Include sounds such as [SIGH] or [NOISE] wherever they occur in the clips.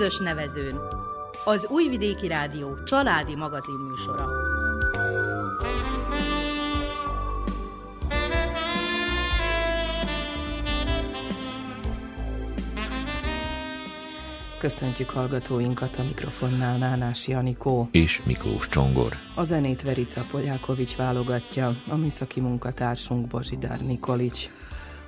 Közös nevezőn. Az Újvidéki Rádió családi magazinműsora. Köszöntjük hallgatóinkat a mikrofonnál Nánás Janikó. És Miklós Csongor. A zenét Verica Polyákovics válogatja, a műszaki munkatársunk Bozsidár Nikolics.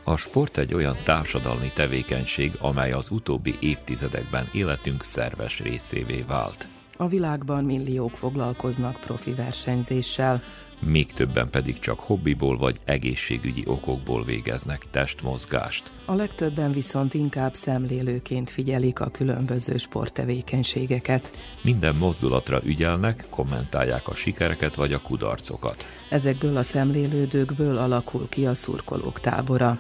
A sport egy olyan társadalmi tevékenység, amely az utóbbi évtizedekben életünk szerves részévé vált. A világban milliók foglalkoznak profi versenyzéssel, még többen pedig csak hobbiból vagy egészségügyi okokból végeznek testmozgást. A legtöbben viszont inkább szemlélőként figyelik a különböző sporttevékenységeket. Minden mozdulatra ügyelnek, kommentálják a sikereket vagy a kudarcokat. Ezekből a szemlélődőkből alakul ki a szurkolók tábora.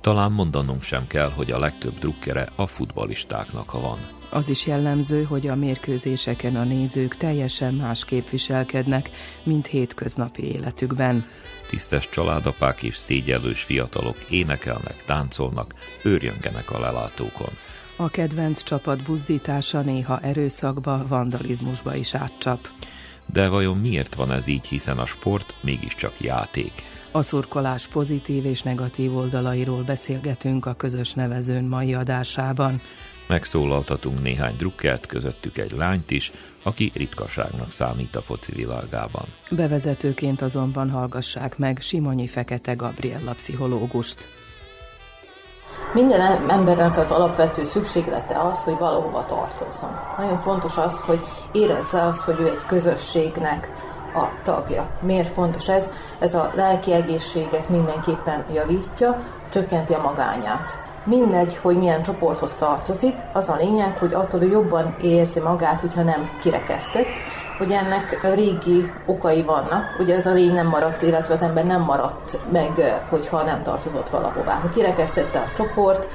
Talán mondanunk sem kell, hogy a legtöbb drukkere a futbalistáknak van. Az is jellemző, hogy a mérkőzéseken a nézők teljesen másképp viselkednek, mint hétköznapi életükben. Tisztes családapák és szégyellős fiatalok énekelnek, táncolnak, őrjöngenek a lelátókon. A kedvenc csapat buzdítása néha erőszakba, vandalizmusba is átcsap. De vajon miért van ez így, hiszen a sport mégiscsak játék? A szurkolás pozitív és negatív oldalairól beszélgetünk a közös nevezőn mai adásában. Megszólaltatunk néhány drukkert, közöttük egy lányt is, aki ritkaságnak számít a foci világában. Bevezetőként azonban hallgassák meg Simonyi Fekete Gabriella pszichológust. Minden embernek az alapvető szükséglete az, hogy valahova tartozzon. Nagyon fontos az, hogy érezze azt, hogy ő egy közösségnek a tagja. Miért fontos ez? Ez a lelki egészséget mindenképpen javítja, csökkenti a magányát mindegy, hogy milyen csoporthoz tartozik, az a lényeg, hogy attól jobban érzi magát, hogyha nem kirekesztett, hogy ennek régi okai vannak, ugye ez a lény nem maradt, illetve az ember nem maradt meg, hogyha nem tartozott valahová. Ha kirekesztette a csoport,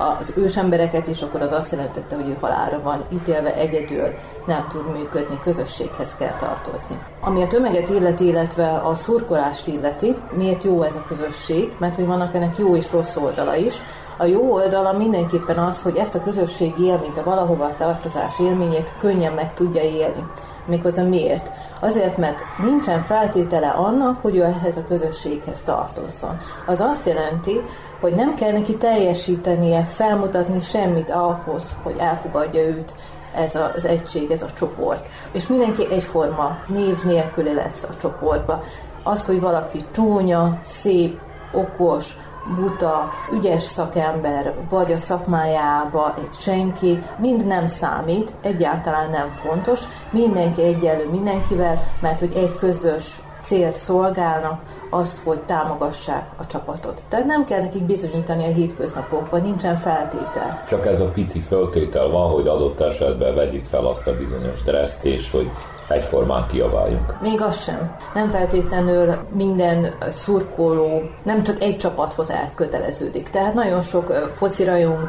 az ősembereket is, akkor az azt jelentette, hogy ő halára van ítélve egyedül, nem tud működni, közösséghez kell tartozni. Ami a tömeget illeti, illetve a szurkolást illeti, miért jó ez a közösség? Mert hogy vannak ennek jó és rossz oldala is. A jó oldala mindenképpen az, hogy ezt a közösségi élményt, a valahova tartozás élményét könnyen meg tudja élni. Méghozzá miért? Azért, mert nincsen feltétele annak, hogy ő ehhez a közösséghez tartozzon. Az azt jelenti, hogy nem kell neki teljesítenie, felmutatni semmit ahhoz, hogy elfogadja őt ez az egység, ez a csoport. És mindenki egyforma név nélküli lesz a csoportba. Az, hogy valaki csúnya, szép, okos, buta, ügyes szakember, vagy a szakmájába egy senki, mind nem számít, egyáltalán nem fontos, mindenki egyenlő mindenkivel, mert hogy egy közös célt szolgálnak, azt, hogy támogassák a csapatot. Tehát nem kell nekik bizonyítani a hétköznapokban, nincsen feltétel. Csak ez a pici föltétel van, hogy adott esetben vegyük fel azt a bizonyos stresszt, és hogy egyformán kiabáljunk. Még az sem. Nem feltétlenül minden szurkoló nem csak egy csapathoz elköteleződik. Tehát nagyon sok foci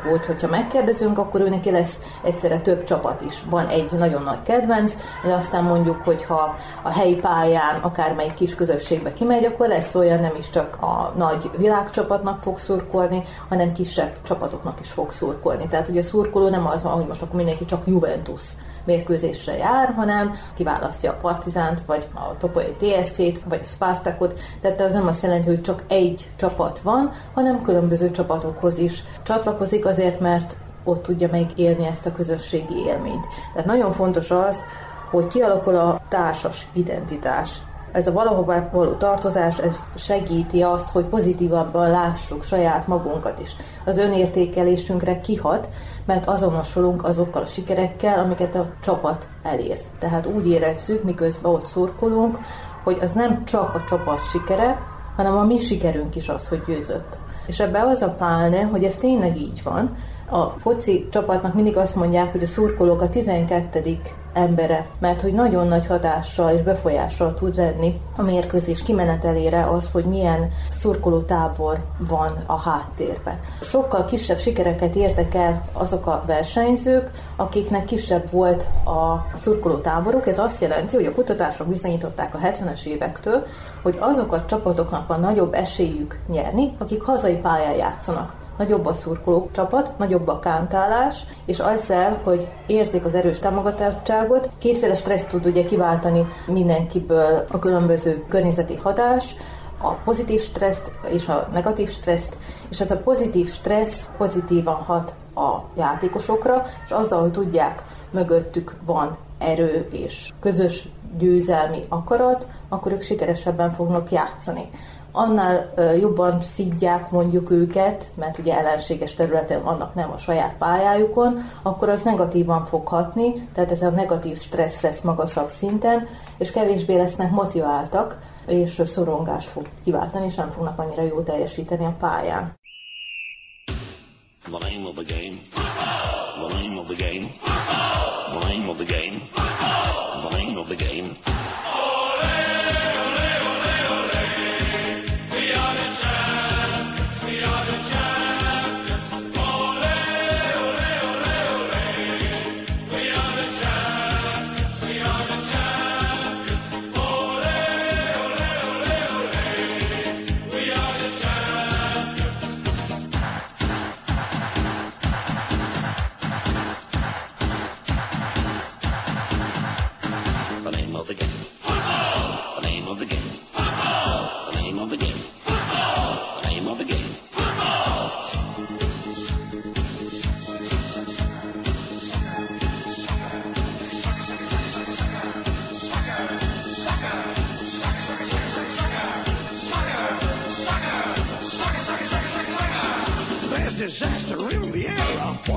volt, hogyha megkérdezünk, akkor ő neki lesz egyszerre több csapat is. Van egy nagyon nagy kedvenc, de aztán mondjuk, hogyha a helyi pályán akármelyik kis közösségbe kimegy, akkor lesz olyan nem is csak a nagy világcsapatnak fog szurkolni, hanem kisebb csapatoknak is fog szurkolni. Tehát ugye a szurkoló nem az van, hogy most akkor mindenki csak Juventus mérkőzésre jár, hanem kiválasztja a Partizánt, vagy a Topolyai TSC-t, vagy a Spartakot, tehát ez nem azt jelenti, hogy csak egy csapat van, hanem különböző csapatokhoz is csatlakozik azért, mert ott tudja megélni ezt a közösségi élményt. Tehát nagyon fontos az, hogy kialakul a társas identitás ez a valahova való tartozás, ez segíti azt, hogy pozitívabban lássuk saját magunkat is. Az önértékelésünkre kihat, mert azonosulunk azokkal a sikerekkel, amiket a csapat elért. Tehát úgy érezzük, miközben ott szurkolunk, hogy az nem csak a csapat sikere, hanem a mi sikerünk is az, hogy győzött. És ebbe az a pálne, hogy ez tényleg így van, a foci csapatnak mindig azt mondják, hogy a szurkolók a 12. embere, mert hogy nagyon nagy hatással és befolyással tud lenni a mérkőzés kimenetelére az, hogy milyen szurkolótábor van a háttérben. Sokkal kisebb sikereket értek el azok a versenyzők, akiknek kisebb volt a szurkolótáboruk. Ez azt jelenti, hogy a kutatások bizonyították a 70-es évektől, hogy azok a csapatoknak van nagyobb esélyük nyerni, akik hazai pályán játszanak nagyobb a szurkoló csapat, nagyobb a kántálás, és azzal, hogy érzik az erős támogatottságot, kétféle stressz tud ugye kiváltani mindenkiből a különböző környezeti hatás, a pozitív stresszt és a negatív stresszt, és ez a pozitív stressz pozitívan hat a játékosokra, és azzal, hogy tudják, mögöttük van erő és közös győzelmi akarat, akkor ők sikeresebben fognak játszani. Annál jobban szidják mondjuk őket, mert ugye ellenséges területen vannak nem a saját pályájukon, akkor az negatívan fog hatni, tehát ez a negatív stressz lesz magasabb szinten, és kevésbé lesznek motiváltak, és szorongást fog kiváltani, és nem fognak annyira jól teljesíteni a pályán. The name of the game. The name of the game. The name of the game. The name of the game.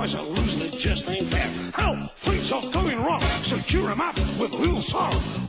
boys are losing it just ain't fair. Hell, things are going wrong, so cheer 'em up with a little sorrow.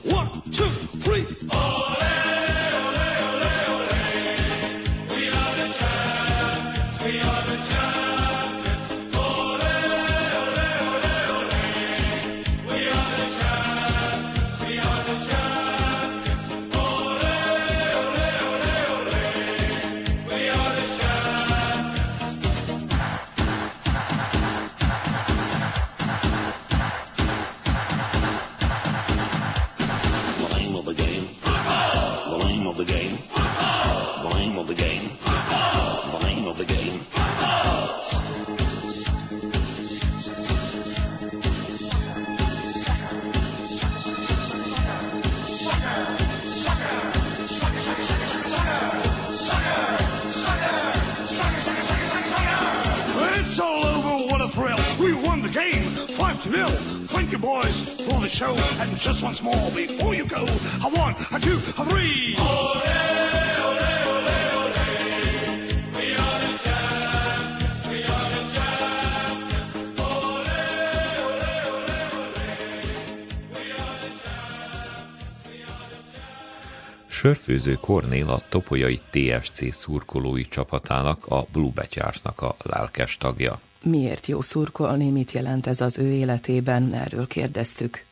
Sörfőző Kornél a Topolyai TFC szurkolói csapatának, a Blue Betyársnak a lelkes tagja. Miért jó szurkolni, mit jelent ez az ő életében, erről kérdeztük.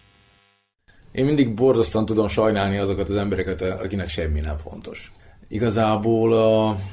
Én mindig borzasztóan tudom sajnálni azokat az embereket, akinek semmi nem fontos. Igazából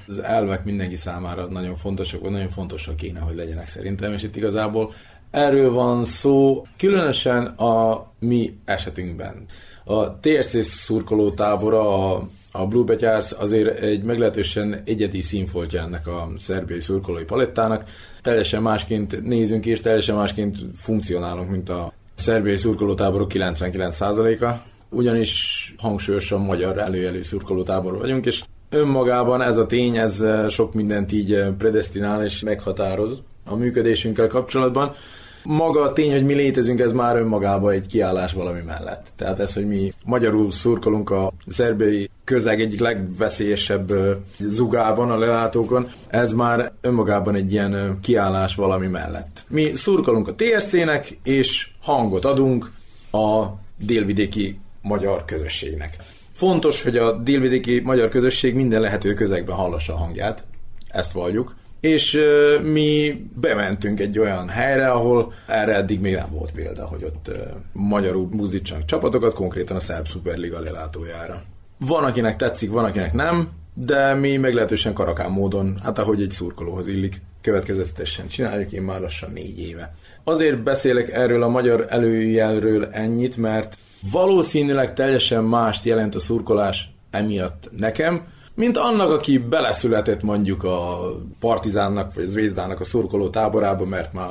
az elvek mindenki számára nagyon fontosak, vagy nagyon fontosak kéne, hogy legyenek szerintem, és itt igazából erről van szó, különösen a mi esetünkben. A TSC szurkoló tábora, a, a Blue Betyárs azért egy meglehetősen egyedi színfoltja ennek a szerbiai szurkolói palettának. Teljesen másként nézünk és teljesen másként funkcionálunk, mint a szerbiai szurkolótáborok 99%-a, ugyanis hangsúlyosan magyar előjelű szurkolótábor vagyunk, és önmagában ez a tény, ez sok mindent így predestinál és meghatároz a működésünkkel kapcsolatban. Maga a tény, hogy mi létezünk, ez már önmagában egy kiállás valami mellett. Tehát ez, hogy mi magyarul szurkolunk a szerbiai közeg egyik legveszélyesebb zugában, a lelátókon, ez már önmagában egy ilyen kiállás valami mellett. Mi szurkolunk a TSC-nek, és hangot adunk a délvidéki magyar közösségnek. Fontos, hogy a délvidéki magyar közösség minden lehető közegben hallassa a hangját, ezt valljuk, és mi bementünk egy olyan helyre, ahol erre eddig még nem volt példa, hogy ott uh, magyarul mozdítsanak csapatokat, konkrétan a Szerb Superliga lelátójára. Van, akinek tetszik, van, akinek nem, de mi meglehetősen karakán módon, hát ahogy egy szurkolóhoz illik, következetesen csináljuk, én már lassan négy éve. Azért beszélek erről a magyar előjelről ennyit, mert valószínűleg teljesen mást jelent a szurkolás emiatt nekem, mint annak, aki beleszületett mondjuk a Partizánnak vagy Zvézdának a szurkoló táborába, mert már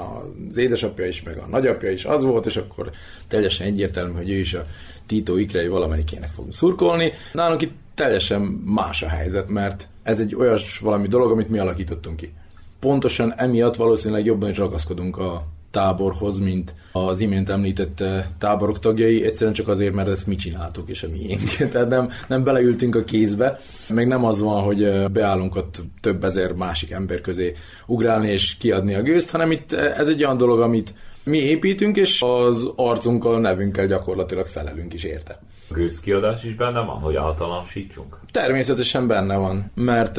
az édesapja is, meg a nagyapja is az volt, és akkor teljesen egyértelmű, hogy ő is a Tito Ikrei valamelyikének fog szurkolni. Nálunk itt teljesen más a helyzet, mert ez egy olyas valami dolog, amit mi alakítottunk ki. Pontosan emiatt valószínűleg jobban is ragaszkodunk a táborhoz, mint az imént említett eh, táborok tagjai, egyszerűen csak azért, mert ezt mi csináltuk, és a miénk. [LAUGHS] Tehát nem, nem beleültünk a kézbe, meg nem az van, hogy eh, beállunk ott több ezer másik ember közé ugrálni és kiadni a gőzt, hanem itt eh, ez egy olyan dolog, amit mi építünk, és az arcunkkal, nevünkkel gyakorlatilag felelünk is érte. Gőzkiadás is benne van, hogy általánosítsunk? Természetesen benne van, mert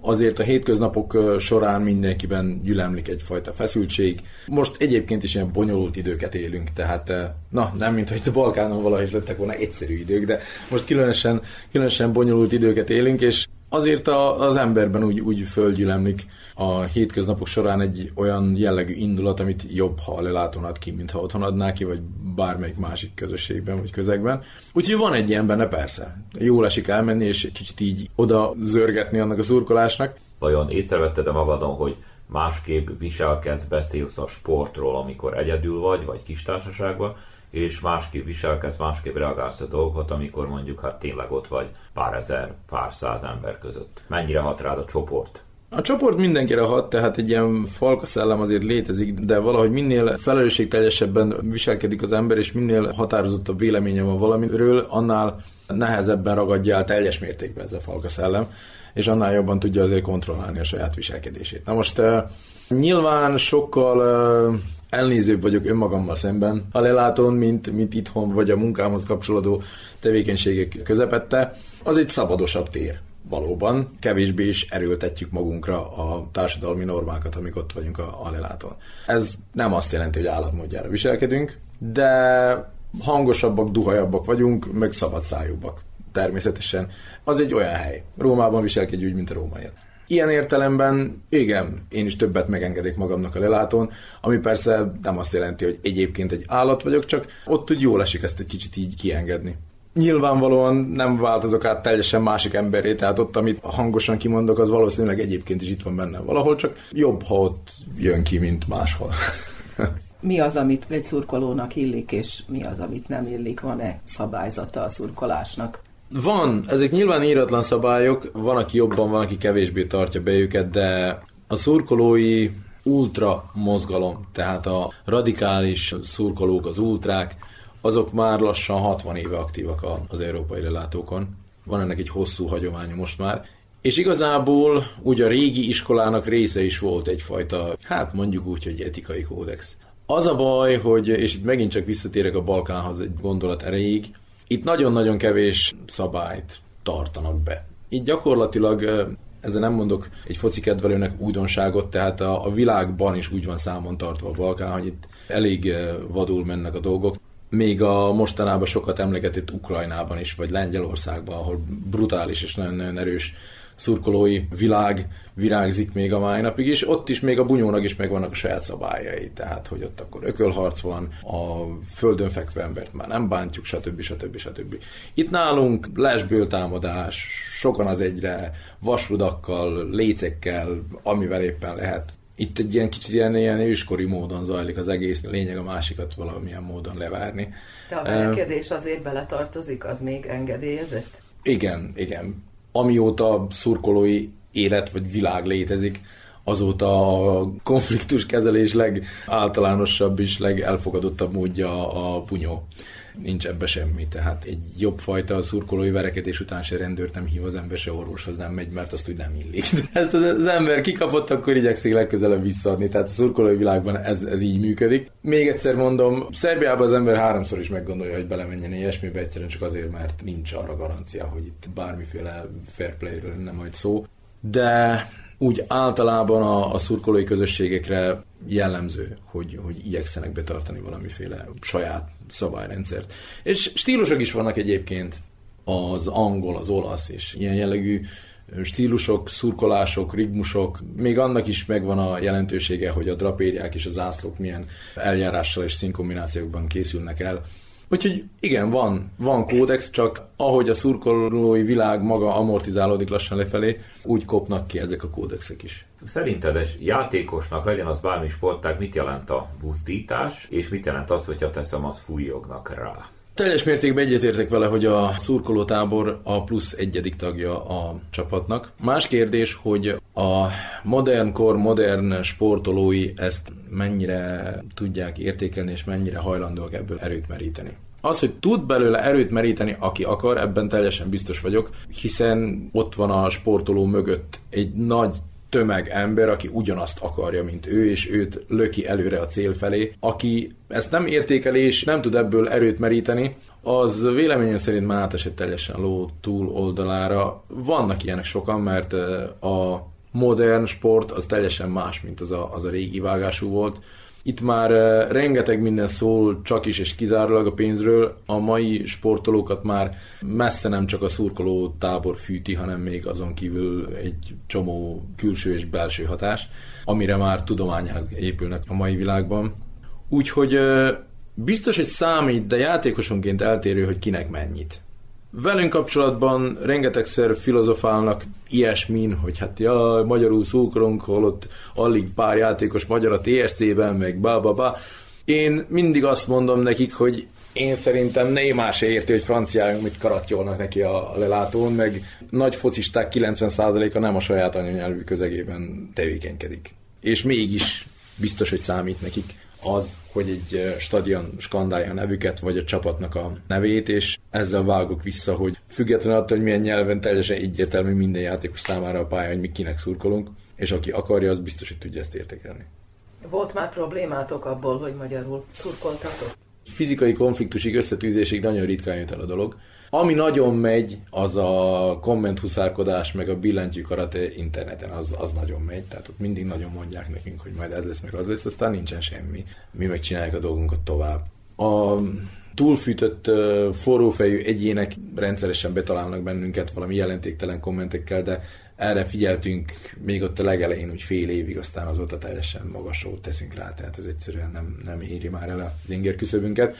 azért a hétköznapok során mindenkiben gyülemlik egyfajta feszültség. Most egyébként is ilyen bonyolult időket élünk, tehát na, nem mint hogy a Balkánon valahogy lettek volna egyszerű idők, de most különösen, különösen bonyolult időket élünk, és azért a, az emberben úgy, úgy földgyülemlik a hétköznapok során egy olyan jellegű indulat, amit jobb, ha lelátón ad ki, mint ha otthon adná ki, vagy bármelyik másik közösségben vagy közegben. Úgyhogy van egy ilyen benne persze. Jól esik elmenni, és kicsit így oda zörgetni annak a szurkolásnak. Vajon észrevetted-e magadon, hogy másképp viselkedsz, beszélsz a sportról, amikor egyedül vagy, vagy kis társaságban, és másképp viselkedsz, másképp reagálsz a dolgokat, amikor mondjuk hát tényleg ott vagy pár ezer, pár száz ember között. Mennyire hat rád a csoport? A csoport mindenkire hat, tehát egy ilyen falka szellem azért létezik, de valahogy minél felelősségteljesebben viselkedik az ember, és minél határozottabb véleménye van valamiről, annál nehezebben ragadja el teljes mértékben ez a falka szellem, és annál jobban tudja azért kontrollálni a saját viselkedését. Na most uh, nyilván sokkal uh, elnézőbb vagyok önmagammal szemben a lelátón, mint, mint itthon, vagy a munkámhoz kapcsolódó tevékenységek közepette. Az egy szabadosabb tér valóban kevésbé is erőltetjük magunkra a társadalmi normákat, amik ott vagyunk a, a leláton. Ez nem azt jelenti, hogy állatmódjára viselkedünk, de hangosabbak, duhajabbak vagyunk, meg szabadszájúbbak. Természetesen. Az egy olyan hely. Rómában viselkedj úgy, mint a rómaiak. Ilyen értelemben, igen, én is többet megengedek magamnak a lelátón, ami persze nem azt jelenti, hogy egyébként egy állat vagyok, csak ott úgy jól esik ezt egy kicsit így kiengedni nyilvánvalóan nem változok át teljesen másik emberé, tehát ott, amit hangosan kimondok, az valószínűleg egyébként is itt van benne valahol, csak jobb, ha ott jön ki, mint máshol. [LAUGHS] Mi az, amit egy szurkolónak illik, és mi az, amit nem illik? Van-e szabályzata a szurkolásnak? Van, ezek nyilván íratlan szabályok, van, aki jobban, van, aki kevésbé tartja be őket, de a szurkolói ultra mozgalom, tehát a radikális szurkolók, az ultrák, azok már lassan 60 éve aktívak az európai relátókon. Van ennek egy hosszú hagyománya most már. És igazából úgy a régi iskolának része is volt egyfajta, hát mondjuk úgy, hogy etikai kódex. Az a baj, hogy, és itt megint csak visszatérek a Balkánhoz egy gondolat erejéig, itt nagyon-nagyon kevés szabályt tartanak be. Itt gyakorlatilag ezzel nem mondok egy foci kedvelőnek újdonságot, tehát a, a világban is úgy van számon tartva a Balkán, hogy itt elég vadul mennek a dolgok még a mostanában sokat emlegetett Ukrajnában is, vagy Lengyelországban, ahol brutális és nagyon-nagyon erős szurkolói világ virágzik még a mai napig is, ott is még a bunyónak is megvannak a saját szabályai, tehát hogy ott akkor ökölharc van, a földön fekvő embert már nem bántjuk, stb. stb. stb. Itt nálunk lesből támadás, sokan az egyre vasrudakkal, lécekkel, amivel éppen lehet itt egy ilyen kicsit ilyen, ilyen őskori módon zajlik az egész, lényeg a másikat valamilyen módon levárni. De a verekedés azért beletartozik, az még engedélyezett? Igen, igen. Amióta szurkolói élet vagy világ létezik, azóta a konfliktus kezelés legáltalánosabb és legelfogadottabb módja a bunyó nincs ebbe semmi. Tehát egy jobb fajta szurkolói verekedés után se rendőrt nem hív az ember, se orvoshoz nem megy, mert azt úgy nem illik. Ezt az, ember kikapott, akkor igyekszik legközelebb visszaadni. Tehát a szurkolói világban ez, ez így működik. Még egyszer mondom, Szerbiában az ember háromszor is meggondolja, hogy belemenjen ilyesmibe, egyszerűen csak azért, mert nincs arra garancia, hogy itt bármiféle fair play-ről lenne majd szó. De úgy általában a, a szurkolói közösségekre jellemző, hogy, hogy igyekszenek betartani valamiféle saját szabályrendszert. És stílusok is vannak egyébként, az angol, az olasz és ilyen jellegű stílusok, szurkolások, rigmusok, még annak is megvan a jelentősége, hogy a drapériák és az zászlók milyen eljárással és színkombinációkban készülnek el. Úgyhogy igen, van, van kódex, csak ahogy a szurkolói világ maga amortizálódik lassan lefelé, úgy kopnak ki ezek a kódexek is. Szerinted egy játékosnak legyen az bármi sportág, mit jelent a buzdítás, és mit jelent az, hogyha teszem, az fújognak rá? Teljes mértékben egyetértek vele, hogy a szurkolótábor a plusz egyedik tagja a csapatnak. Más kérdés, hogy a modern kor, modern sportolói ezt mennyire tudják értékelni, és mennyire hajlandóak ebből erőt meríteni. Az, hogy tud belőle erőt meríteni, aki akar, ebben teljesen biztos vagyok, hiszen ott van a sportoló mögött egy nagy tömeg ember, aki ugyanazt akarja, mint ő, és őt löki előre a cél felé. Aki ezt nem értékeli, és nem tud ebből erőt meríteni, az véleményem szerint már átesett teljesen ló túl oldalára. Vannak ilyenek sokan, mert a modern sport az teljesen más, mint az a, az a régi vágású volt. Itt már rengeteg minden szól csak is és kizárólag a pénzről. A mai sportolókat már messze nem csak a szurkoló tábor fűti, hanem még azon kívül egy csomó külső és belső hatás, amire már tudományák épülnek a mai világban. Úgyhogy biztos, hogy számít, de játékosonként eltérő, hogy kinek mennyit. Velünk kapcsolatban rengetegszer filozofálnak ilyesmin, hogy hát ja, magyarul szurkolunk, holott alig pár játékos magyar a TSC-ben, meg ba, ba, ba. Én mindig azt mondom nekik, hogy én szerintem Neymar se érti, hogy franciájunk mit karatjolnak neki a lelátón, meg nagy focisták 90%-a nem a saját anyanyelvű közegében tevékenykedik. És mégis biztos, hogy számít nekik az, hogy egy stadion skandálja a nevüket, vagy a csapatnak a nevét, és ezzel vágok vissza, hogy függetlenül attól, hogy milyen nyelven teljesen egyértelmű minden játékos számára a pálya, hogy mi kinek szurkolunk, és aki akarja, az biztos, hogy tudja ezt értékelni. Volt már problémátok abból, hogy magyarul szurkoltatok? Fizikai konfliktusig, összetűzésig nagyon ritkán jött el a dolog. Ami nagyon megy, az a kommenthuszárkodás, meg a billentyű karate interneten, az, az nagyon megy. Tehát ott mindig nagyon mondják nekünk, hogy majd ez lesz, meg az lesz, aztán nincsen semmi. Mi megcsináljuk a dolgunkat tovább. A túlfűtött, forrófejű egyének rendszeresen betalálnak bennünket valami jelentéktelen kommentekkel, de erre figyeltünk még ott a legelején, úgy fél évig, aztán azóta teljesen magasról teszünk rá, tehát ez egyszerűen nem, nem éri már el az inger küszöbünket.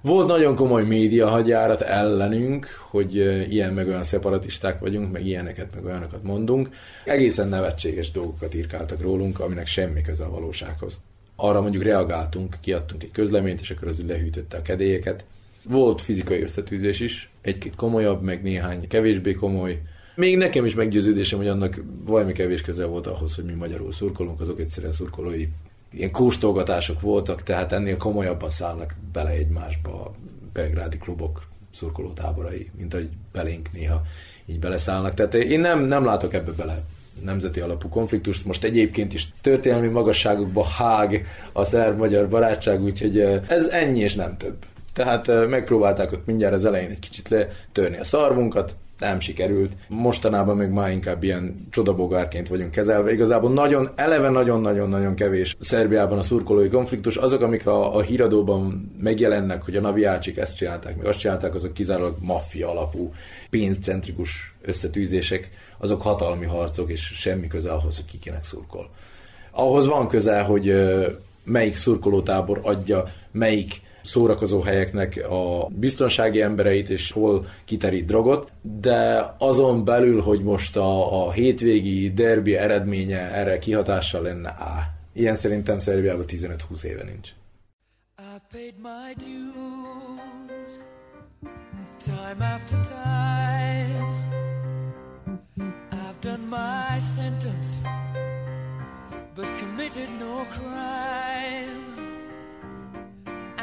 Volt nagyon komoly média hagyjárat ellenünk, hogy ilyen meg olyan szeparatisták vagyunk, meg ilyeneket, meg olyanokat mondunk. Egészen nevetséges dolgokat írkáltak rólunk, aminek semmi köze a valósághoz. Arra mondjuk reagáltunk, kiadtunk egy közleményt, és akkor az lehűtötte a kedélyeket. Volt fizikai összetűzés is, egy-két komolyabb, meg néhány kevésbé komoly. Még nekem is meggyőződésem, hogy annak valami kevés köze volt ahhoz, hogy mi magyarul szurkolunk, azok egyszerűen szurkolói ilyen kóstolgatások voltak, tehát ennél komolyabban szállnak bele egymásba a belgrádi klubok szurkolótáborai, mint ahogy belénk néha így beleszállnak. Tehát én nem, nem látok ebbe bele nemzeti alapú konfliktust. Most egyébként is történelmi magasságokba hág a szerb-magyar barátság, úgyhogy ez ennyi és nem több. Tehát megpróbálták ott mindjárt az elején egy kicsit letörni a szarvunkat, nem sikerült. Mostanában meg már inkább ilyen csodabogárként vagyunk kezelve. Igazából nagyon, eleve nagyon-nagyon-nagyon kevés Szerbiában a szurkolói konfliktus. Azok, amik a, a híradóban megjelennek, hogy a naviácsik ezt csinálták, meg azt csinálták, azok kizárólag maffia alapú, pénzcentrikus összetűzések, azok hatalmi harcok, és semmi köze ahhoz, hogy ki kinek szurkol. Ahhoz van köze, hogy melyik szurkolótábor adja, melyik szórakozó helyeknek a biztonsági embereit, és hol kiterít drogot, de azon belül, hogy most a, a hétvégi derbi eredménye erre kihatással lenne, á, ilyen szerintem Szerbiában 15-20 éve nincs. Time after time. I've done my sentence, but committed no crime.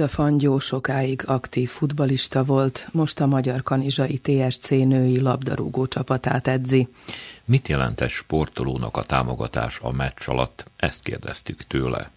Vajda Fangyó sokáig aktív futbalista volt, most a Magyar Kanizsai TSC női labdarúgó csapatát edzi. Mit jelent egy sportolónak a támogatás a meccs alatt? Ezt kérdeztük tőle.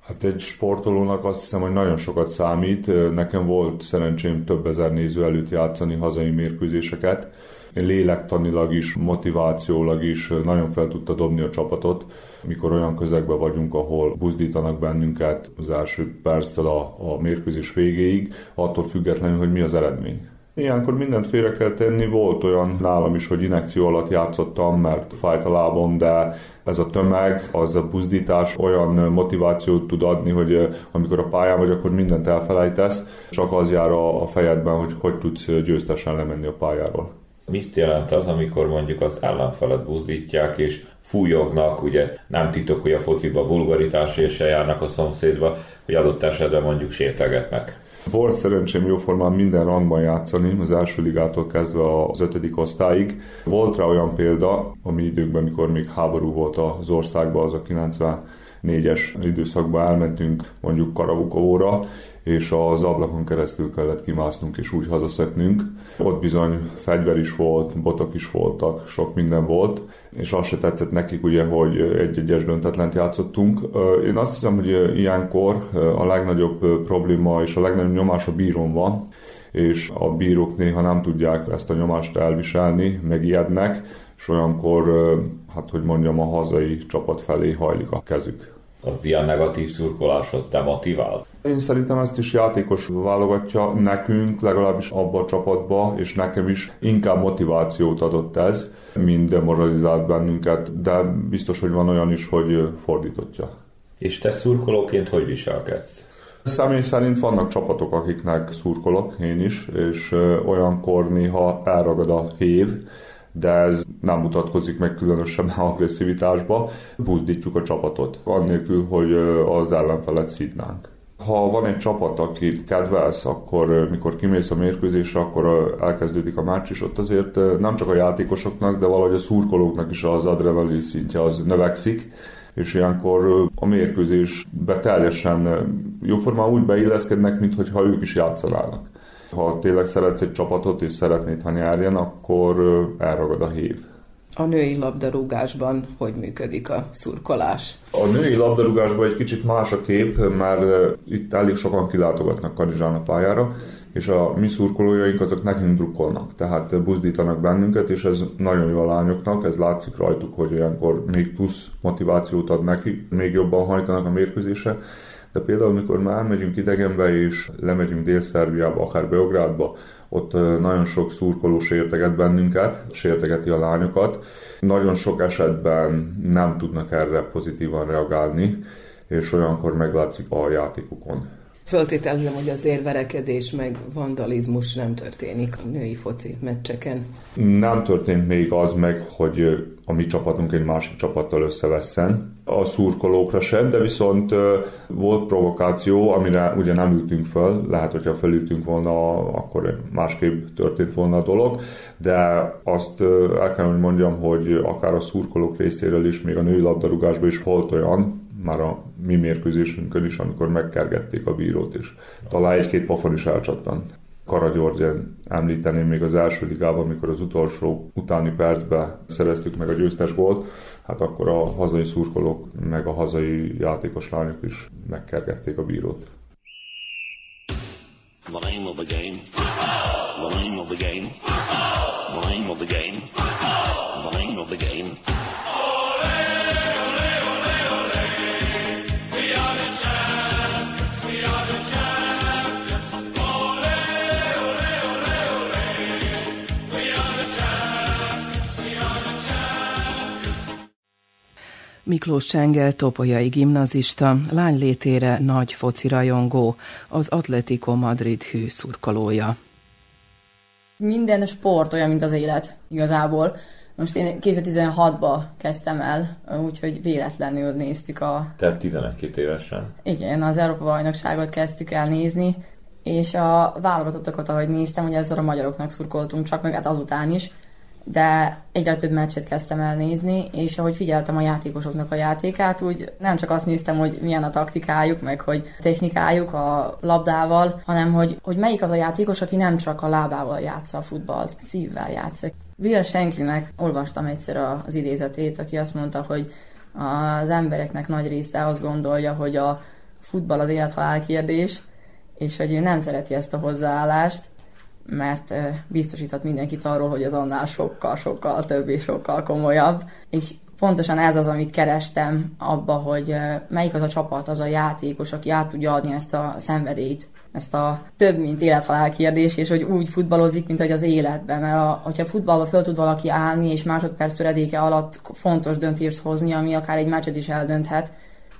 Hát egy sportolónak azt hiszem, hogy nagyon sokat számít. Nekem volt szerencsém több ezer néző előtt játszani hazai mérkőzéseket. Lélektanilag is, motivációlag is nagyon fel tudta dobni a csapatot, mikor olyan közegben vagyunk, ahol buzdítanak bennünket az első perccel a, a mérkőzés végéig, attól függetlenül, hogy mi az eredmény. Ilyenkor mindent félre kell tenni, volt olyan nálam is, hogy inekció alatt játszottam, mert fájt a lábom, de ez a tömeg, az a buzdítás olyan motivációt tud adni, hogy eh, amikor a pályán vagy, akkor mindent elfelejtesz, csak az jár a fejedben, hogy hogy tudsz győztesen lemenni a pályáról. Mit jelent az, amikor mondjuk az ellenfelet buzdítják, és fújognak, ugye nem titok, hogy a fociba vulgaritásért se járnak a szomszédba, hogy adott esetben mondjuk sértegetnek. Volt szerencsém jóformán minden rangban játszani, az első ligától kezdve az ötödik osztályig. Volt rá olyan példa, a mi időkben, mikor még háború volt az országban, az a 94-es időszakban elmentünk mondjuk Karavukovóra, és az ablakon keresztül kellett kimásznunk és úgy hazaszöknünk. Ott bizony fegyver is volt, botok is voltak, sok minden volt, és azt se tetszett nekik ugye, hogy egy-egyes döntetlent játszottunk. Én azt hiszem, hogy ilyenkor a legnagyobb probléma és a legnagyobb nyomás a bírón van, és a bírók néha nem tudják ezt a nyomást elviselni, megijednek, és olyankor, hát hogy mondjam, a hazai csapat felé hajlik a kezük. Az ilyen negatív szurkolás az demotivál. Én szerintem ezt is játékos válogatja nekünk, legalábbis abba a csapatba, és nekem is inkább motivációt adott ez, mint demoralizált bennünket, de biztos, hogy van olyan is, hogy fordítottja. És te szurkolóként hogy viselkedsz? Személy szerint vannak csapatok, akiknek szurkolok, én is, és olyankor néha elragad a hév, de ez nem mutatkozik meg különösebben agresszivitásba. Buzdítjuk a csapatot, annélkül, hogy az ellenfelet szidnánk. Ha van egy csapat, akit kedvelsz, akkor mikor kimész a mérkőzésre, akkor elkezdődik a meccs, és ott azért nem csak a játékosoknak, de valahogy a szurkolóknak is az adrenalin szintje az növekszik, és ilyenkor a mérkőzésbe teljesen jóformán úgy beilleszkednek, mintha ők is játszanának. Ha tényleg szeretsz egy csapatot, és szeretnéd, ha nyerjen, akkor elragad a hív. A női labdarúgásban hogy működik a szurkolás? A női labdarúgásban egy kicsit más a kép, mert itt elég sokan kilátogatnak Kanizsán a pályára, és a mi szurkolójaink azok nekünk drukkolnak, tehát buzdítanak bennünket, és ez nagyon jó a lányoknak, ez látszik rajtuk, hogy olyankor még plusz motivációt ad neki, még jobban hajtanak a mérkőzésre, de például, mikor már megyünk idegenbe és lemegyünk Dél-Szerbiába, akár Beográdba, ott nagyon sok szurkoló sérteget bennünket, sértegeti a lányokat. Nagyon sok esetben nem tudnak erre pozitívan reagálni, és olyankor meglátszik a játékukon. Föltételezem, hogy azért verekedés meg vandalizmus nem történik a női foci meccseken. Nem történt még az meg, hogy a mi csapatunk egy másik csapattal összevesszen. A szurkolókra sem, de viszont volt provokáció, amire ugye nem ültünk föl. Lehet, hogyha felültünk volna, akkor másképp történt volna a dolog. De azt el kell, hogy mondjam, hogy akár a szurkolók részéről is, még a női labdarúgásban is volt olyan, már a mi mérkőzésünkön is, amikor megkergették a bírót, és talán egy-két pofon is elcsattant. Karagyörgyen említeném még az első ligában, amikor az utolsó utáni percben szereztük meg a győztes gólt, hát akkor a hazai szurkolók meg a hazai játékos lányok is megkergették a bírót. The name of the game. The name of the game. The name of the game. The name of the game. Miklós Csengel topolyai gimnazista, lánylétére nagy foci rajongó, az Atletico Madrid hű szurkolója. Minden sport olyan, mint az élet, igazából. Most én 2016-ba kezdtem el, úgyhogy véletlenül néztük a... Tehát 11 évesen. Igen, az Európa bajnokságot kezdtük el nézni, és a válogatottakat, ahogy néztem, hogy ezzel a magyaroknak szurkoltunk, csak meg hát azután is, de egyre több meccset kezdtem el nézni, és ahogy figyeltem a játékosoknak a játékát, úgy nem csak azt néztem, hogy milyen a taktikájuk, meg hogy technikájuk a labdával, hanem hogy, hogy melyik az a játékos, aki nem csak a lábával játsza a futballt, szívvel játszik. Will Shanklynek olvastam egyszer az idézetét, aki azt mondta, hogy az embereknek nagy része azt gondolja, hogy a futball az élethalál kérdés, és hogy ő nem szereti ezt a hozzáállást, mert biztosíthat mindenkit arról, hogy az annál sokkal, sokkal több és sokkal komolyabb. És pontosan ez az, amit kerestem abba, hogy melyik az a csapat, az a játékos, aki át tudja adni ezt a szenvedélyt, ezt a több, mint élethalál kérdés, és hogy úgy futballozik, mint hogy az életben. Mert a, hogyha futballba föl tud valaki állni, és másodperc töredéke alatt fontos döntést hozni, ami akár egy meccset is eldönthet,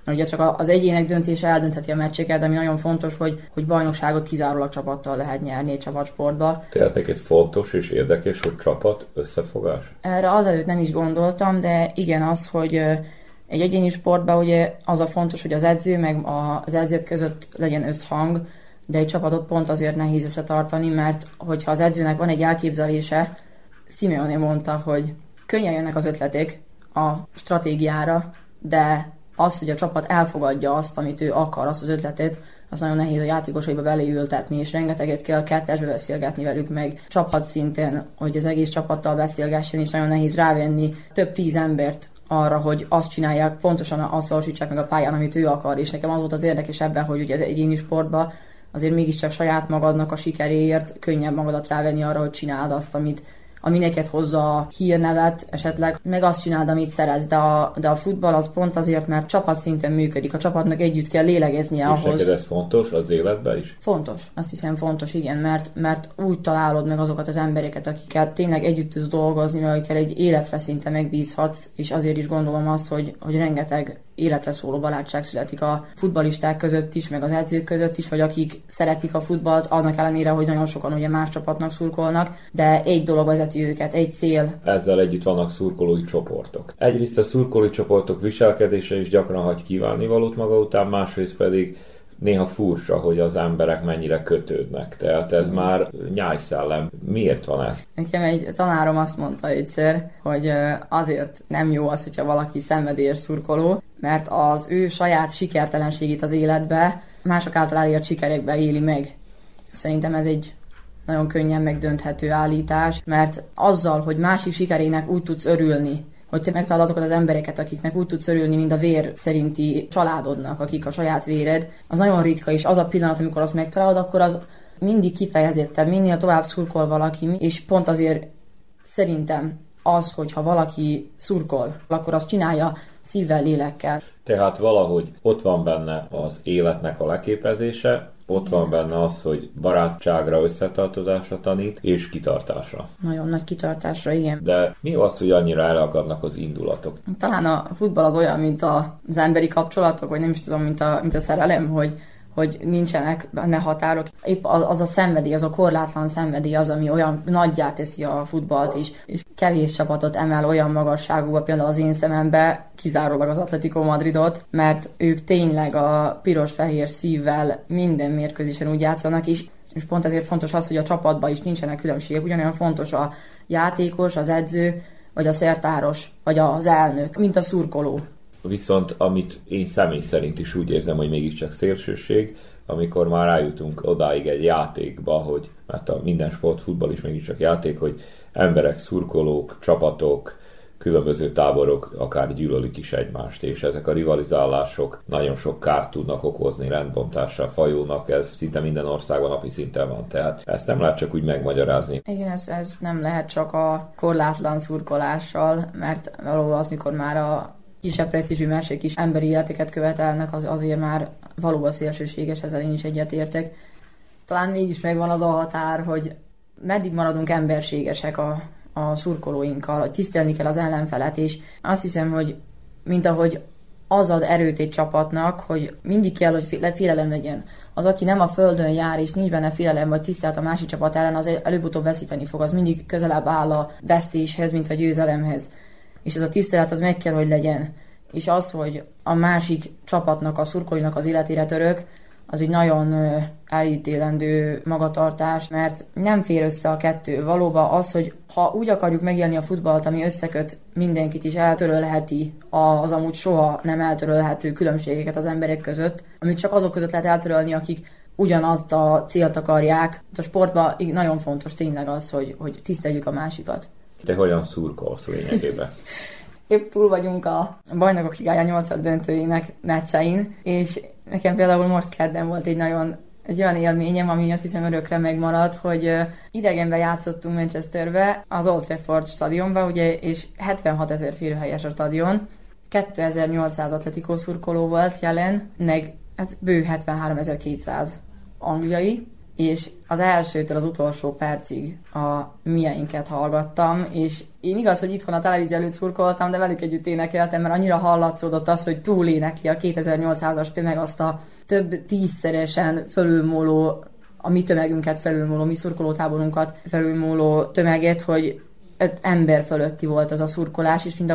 mert ugye csak az egyének döntése eldöntheti a meccseket, de ami nagyon fontos, hogy, hogy bajnokságot kizárólag csapattal lehet nyerni egy csapatsportba. Tehát neked fontos és érdekes, hogy csapat, összefogás? Erre azelőtt nem is gondoltam, de igen az, hogy egy egyéni sportban ugye az a fontos, hogy az edző meg az edzőt között legyen összhang, de egy csapatot pont azért nehéz összetartani, mert hogyha az edzőnek van egy elképzelése, Simeone mondta, hogy könnyen jönnek az ötletek a stratégiára, de az, hogy a csapat elfogadja azt, amit ő akar, azt az ötletet, az nagyon nehéz a játékosaiba beleültetni, és rengeteget kell kettesbe beszélgetni velük meg. Csapat szinten, hogy az egész csapattal beszélgessen, és nagyon nehéz rávenni több tíz embert arra, hogy azt csinálják, pontosan azt valósítsák meg a pályán, amit ő akar, és nekem az volt az érdekes ebben, hogy ugye az egyéni sportban azért mégiscsak saját magadnak a sikeréért könnyebb magadat rávenni arra, hogy csináld azt, amit, ami neked hozza a hírnevet, esetleg meg azt csináld, amit szeretsz, de a, de a futball az pont azért, mert csapat szinten működik, a csapatnak együtt kell lélegeznie És ahhoz. neked ez fontos az életben is? Fontos, azt hiszem fontos, igen, mert, mert úgy találod meg azokat az embereket, akikkel tényleg együtt tudsz dolgozni, vagy akikkel egy életre szinte megbízhatsz, és azért is gondolom azt, hogy, hogy rengeteg életre szóló barátság születik a futbalisták között is, meg az edzők között is, vagy akik szeretik a futballt, annak ellenére, hogy nagyon sokan ugye más csapatnak szurkolnak, de egy dolog vezeti őket, egy cél. Ezzel együtt vannak szurkolói csoportok. Egyrészt a szurkolói csoportok viselkedése is gyakran hagy kívánni valót maga után, másrészt pedig néha furcsa, hogy az emberek mennyire kötődnek. Tehát ez már nyájszellem. Miért van ez? Nekem egy tanárom azt mondta egyszer, hogy azért nem jó az, hogyha valaki szenvedélyes szurkoló, mert az ő saját sikertelenségét az életbe mások által elért sikerekbe éli meg. Szerintem ez egy nagyon könnyen megdönthető állítás, mert azzal, hogy másik sikerének úgy tudsz örülni, hogy te megtalálod azokat az embereket, akiknek úgy tudsz örülni, mint a vér szerinti családodnak, akik a saját véred, az nagyon ritka, és az a pillanat, amikor azt megtalálod, akkor az mindig kifejezetten, minél tovább szurkol valaki, és pont azért szerintem az, hogyha valaki szurkol, akkor azt csinálja szívvel, lélekkel. Tehát valahogy ott van benne az életnek a leképezése, ott van benne az, hogy barátságra, összetartozásra tanít, és kitartásra. Nagyon nagy kitartásra, igen. De mi az, hogy annyira elakadnak az indulatok? Talán a futball az olyan, mint az emberi kapcsolatok, vagy nem is tudom, mint a, mint a szerelem, hogy, hogy nincsenek benne határok. Épp az, a szenvedély, az a korlátlan szenvedély az, ami olyan nagyjá teszi a futballt is, és kevés csapatot emel olyan magasságúba, például az én szemembe, kizárólag az Atletico Madridot, mert ők tényleg a piros-fehér szívvel minden mérkőzésen úgy játszanak, és és pont ezért fontos az, hogy a csapatban is nincsenek különbségek. Ugyanolyan fontos a játékos, az edző, vagy a szertáros, vagy az elnök, mint a szurkoló. Viszont amit én személy szerint is úgy érzem, hogy mégiscsak szélsőség, amikor már rájutunk odáig egy játékba, hogy mert a minden sportfutball is mégiscsak játék, hogy emberek, szurkolók, csapatok, különböző táborok akár gyűlölik is egymást, és ezek a rivalizálások nagyon sok kárt tudnak okozni rendbontással, fajónak, ez szinte minden országban napi szinten van, tehát ezt nem lehet csak úgy megmagyarázni. Igen, ez, ez nem lehet csak a korlátlan szurkolással, mert valóban az, mikor már a kisebb presztízsű mesék is emberi életeket követelnek, az azért már valóban szélsőséges, ezzel én is egyetértek. Talán mégis megvan az a határ, hogy meddig maradunk emberségesek a, a szurkolóinkkal, hogy tisztelni kell az ellenfelet, és azt hiszem, hogy mint ahogy az ad erőt egy csapatnak, hogy mindig kell, hogy féle- félelem legyen. Az, aki nem a földön jár, és nincs benne félelem, vagy tisztelt a másik csapat ellen, az előbb-utóbb veszíteni fog. Az mindig közelebb áll a vesztéshez, mint a győzelemhez. És ez a tisztelet az meg kell, hogy legyen. És az, hogy a másik csapatnak, a szurkolóinak az életére török, az egy nagyon elítélendő magatartás, mert nem fér össze a kettő. Valóban az, hogy ha úgy akarjuk megélni a futballt, ami összeköt mindenkit is, eltörölheti az amúgy soha nem eltörölhető különbségeket az emberek között, amit csak azok között lehet eltörölni, akik ugyanazt a célt akarják. A sportban nagyon fontos tényleg az, hogy, hogy tiszteljük a másikat. Te hogyan szurkolsz lényegében? [LAUGHS] épp túl vagyunk a bajnokok ligája 8 döntőjének meccsein, és nekem például most kedden volt egy nagyon egy olyan élményem, ami azt hiszem örökre megmarad, hogy idegenben játszottunk Manchesterbe, az Old Trafford stadionba, ugye, és 76 ezer férőhelyes a stadion, 2800 atletikó szurkoló volt jelen, meg hát bő 73.200 angliai, és az elsőtől az utolsó percig a mieinket hallgattam, és én igaz, hogy itthon a televízió előtt szurkoltam, de velük együtt énekeltem, mert annyira hallatszódott az, hogy túlénekli a 2800-as tömeg azt a több tízszeresen fölülmúló, a mi tömegünket felülmúló, mi szurkolótáborunkat felülmúló tömeget, hogy ember fölötti volt az a szurkolás, és mind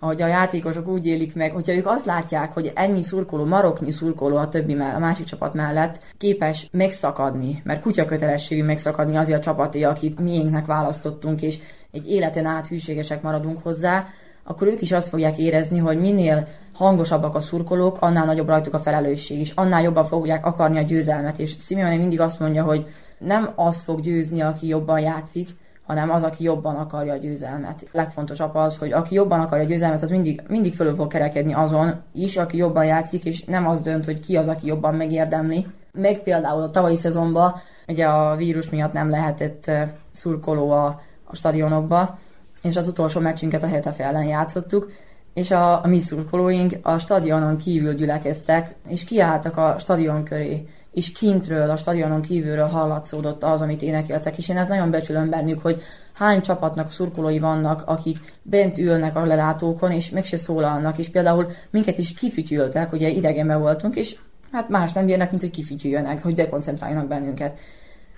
ahogy a játékosok úgy élik meg, hogyha ők azt látják, hogy ennyi szurkoló, maroknyi szurkoló a többi mellett, a másik csapat mellett képes megszakadni, mert kutya kötelességű megszakadni azért a csapaté, akit miénknek választottunk, és egy életen át hűségesek maradunk hozzá, akkor ők is azt fogják érezni, hogy minél hangosabbak a szurkolók, annál nagyobb rajtuk a felelősség is, annál jobban fogják akarni a győzelmet. És Simeone mindig azt mondja, hogy nem azt fog győzni, aki jobban játszik, hanem az, aki jobban akarja a győzelmet. Legfontosabb az, hogy aki jobban akarja a győzelmet, az mindig, mindig fölül fog kerekedni azon is, aki jobban játszik, és nem az dönt, hogy ki az, aki jobban megérdemli. Meg például a tavalyi szezonban, ugye a vírus miatt nem lehetett eh, szurkoló a, a stadionokba, és az utolsó meccsünket a Hetafe ellen játszottuk, és a, a mi szurkolóink a stadionon kívül gyülekeztek, és kiálltak a stadion köré, és kintről, a stadionon kívülről hallatszódott az, amit énekeltek, és én ezt nagyon becsülöm bennük, hogy hány csapatnak szurkolói vannak, akik bent ülnek a lelátókon, és meg se szólalnak, és például minket is kifütyültek, ugye idegenben voltunk, és hát más nem bírnak, mint hogy kifütyüljenek, hogy dekoncentráljanak bennünket.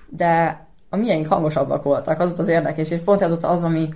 De a miénk hangosabbak voltak, az az érdekes, és pont ez az, ami,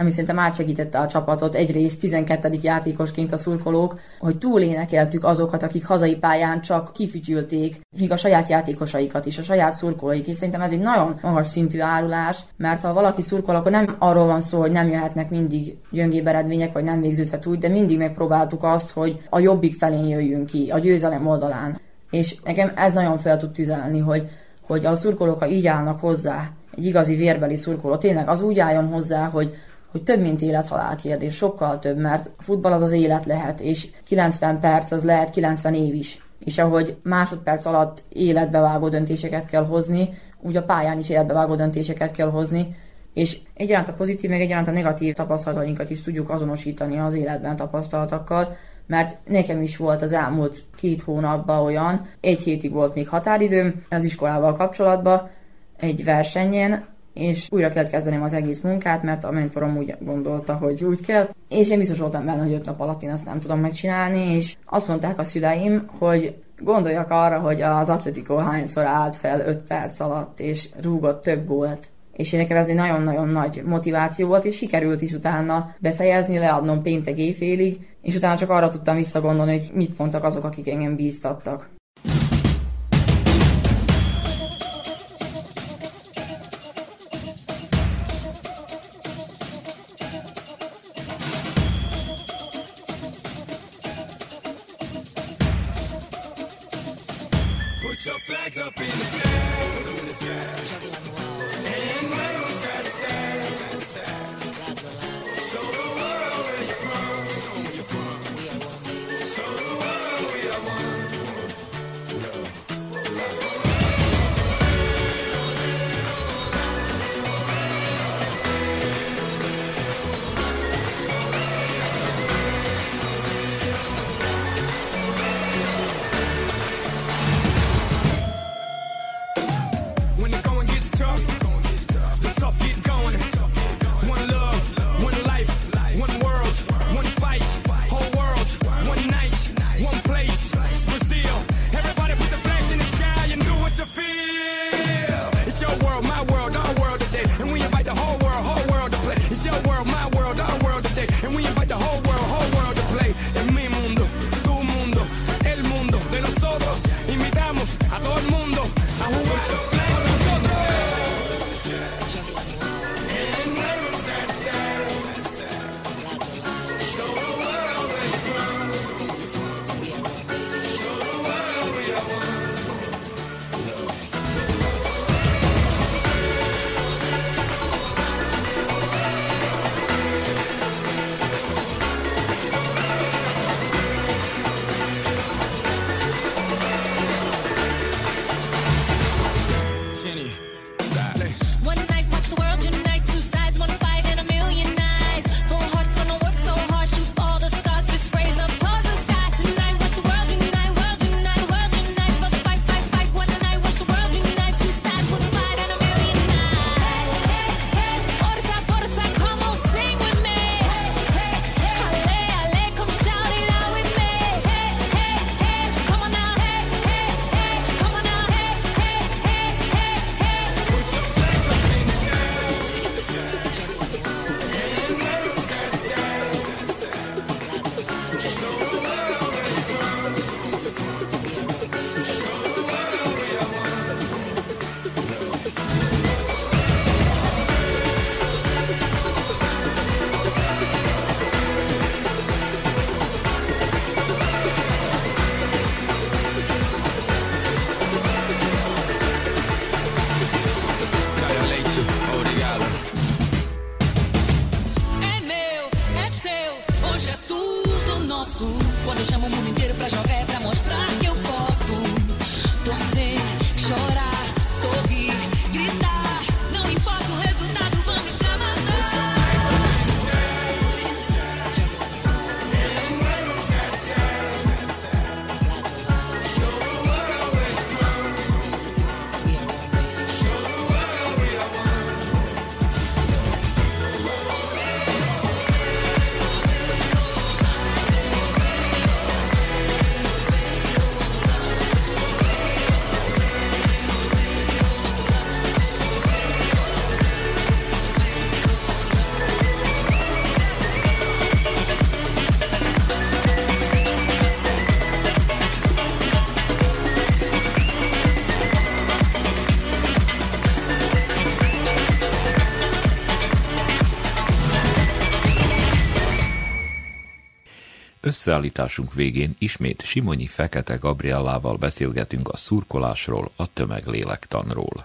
ami szerintem átsegítette a csapatot, egyrészt 12. játékosként a szurkolók, hogy túlénekeltük azokat, akik hazai pályán csak kifütyülték, míg a saját játékosaikat is, a saját szurkolóik is. Szerintem ez egy nagyon magas szintű árulás, mert ha valaki szurkol, akkor nem arról van szó, hogy nem jöhetnek mindig gyöngébb eredmények, vagy nem végződhet úgy, de mindig megpróbáltuk azt, hogy a jobbik felén jöjjünk ki, a győzelem oldalán. És nekem ez nagyon fel tud tüzelni, hogy, hogy a szurkolók, ha így állnak hozzá, egy igazi vérbeli szurkoló, tényleg az úgy álljon hozzá, hogy hogy több, mint élet-halál kérdés, sokkal több, mert futball az az élet lehet, és 90 perc az lehet 90 év is. És ahogy másodperc alatt életbevágó döntéseket kell hozni, úgy a pályán is életbevágó döntéseket kell hozni, és egyaránt a pozitív, meg egyaránt a negatív tapasztalatainkat is tudjuk azonosítani az életben tapasztaltakkal, mert nekem is volt az elmúlt két hónapban olyan, egy hétig volt még határidőm az iskolával kapcsolatban, egy versenyen, és újra kellett kezdenem az egész munkát, mert a mentorom úgy gondolta, hogy úgy kell, és én biztos voltam benne, hogy öt nap alatt én azt nem tudom megcsinálni, és azt mondták a szüleim, hogy gondoljak arra, hogy az Atletico hányszor állt fel 5 perc alatt, és rúgott több gólt. És nekem ez egy nagyon-nagyon nagy motiváció volt, és sikerült is utána befejezni, leadnom péntek éjfélig, és utána csak arra tudtam visszagondolni, hogy mit mondtak azok, akik engem bíztattak. Juggling. Összeállításunk végén ismét Simonyi Fekete Gabriellával beszélgetünk a szurkolásról, a tömeglélektanról.